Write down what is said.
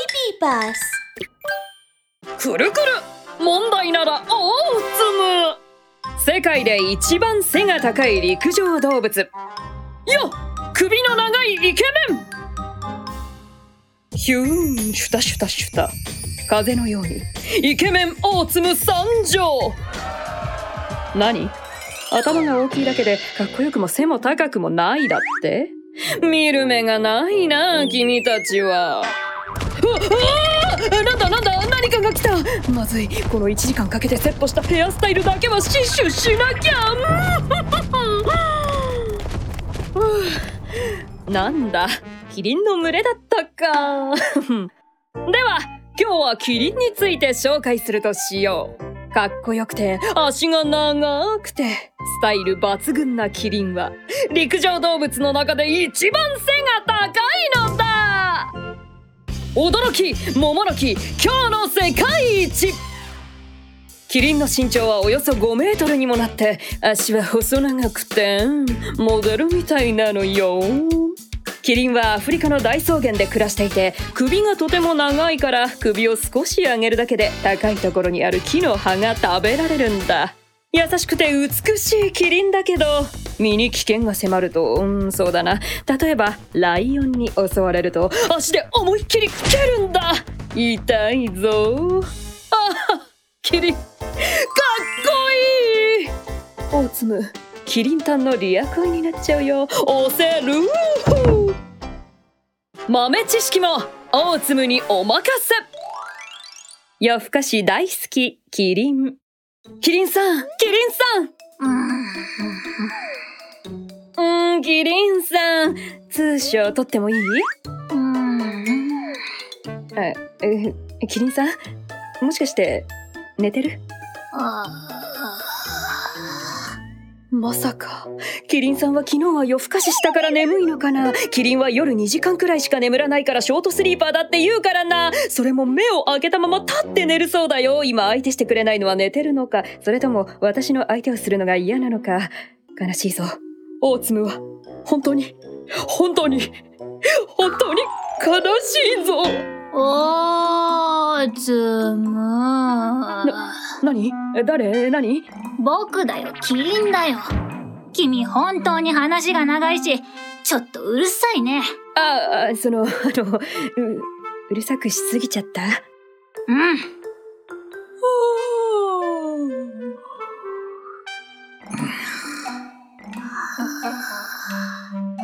Baby Bus くるくる。問題ならオーツム世界で一番背が高い陸上動物。よ首の長いイケメン。ヒューンシュタシュタシュタ。風のようにイケメンオーツム参上何？頭が大きいだけでかっこよくも背も高くもないだって？見る目がないな君たちは。なんだなんだ何かが来た。まずい。この1時間かけてセットしたヘアスタイルだけは死守しなきゃ。なんだ。キリンの群れだったか。では今日はキリンについて紹介するとしよう。かっこよくて足が長くてスタイル抜群なキリンは陸上動物の中で一番背が高いのだ。驚き桃の木今日の世界一。キリンの身長はおよそ5メートルにもなって足は細長くてモデルみたいなのよ。キリンはアフリカの大草原で暮らしていて首がとても長いから首を少し上げるだけで高いところにある木の葉が食べられるんだ。優しくて美しいキリンだけど身に危険が迫るとうんそうだな。例えばライオンに襲われると足で思いっきり蹴るんだ。痛いぞ。あキリン。かっこいい。オーツムキリンタンのリアコイになっちゃうよ。押せる豆知識もオーツムにお任せ。夜更かし大好きキリン。キリンさんキリンさ通称取ってもいいあえキリンさんもしかして寝てる？まさか。キリンさんは昨日は夜更かししたから眠いのかな？キリンは夜2時間くらいしか眠らないからショートスリーパーだって言うからな。それも目を開けたまま立って寝るそうだよ。今相手してくれないのは寝てるのか。それとも私の相手をするのが嫌なのか。悲しいぞ。オーツムは本当に本当に本当に悲しいぞ。おーつむ何？誰？何？僕だよキリンだよ。君本当に話が長いしちょっとうるさいね。ああそのあのううるさくしすぎちゃった？うん。はあ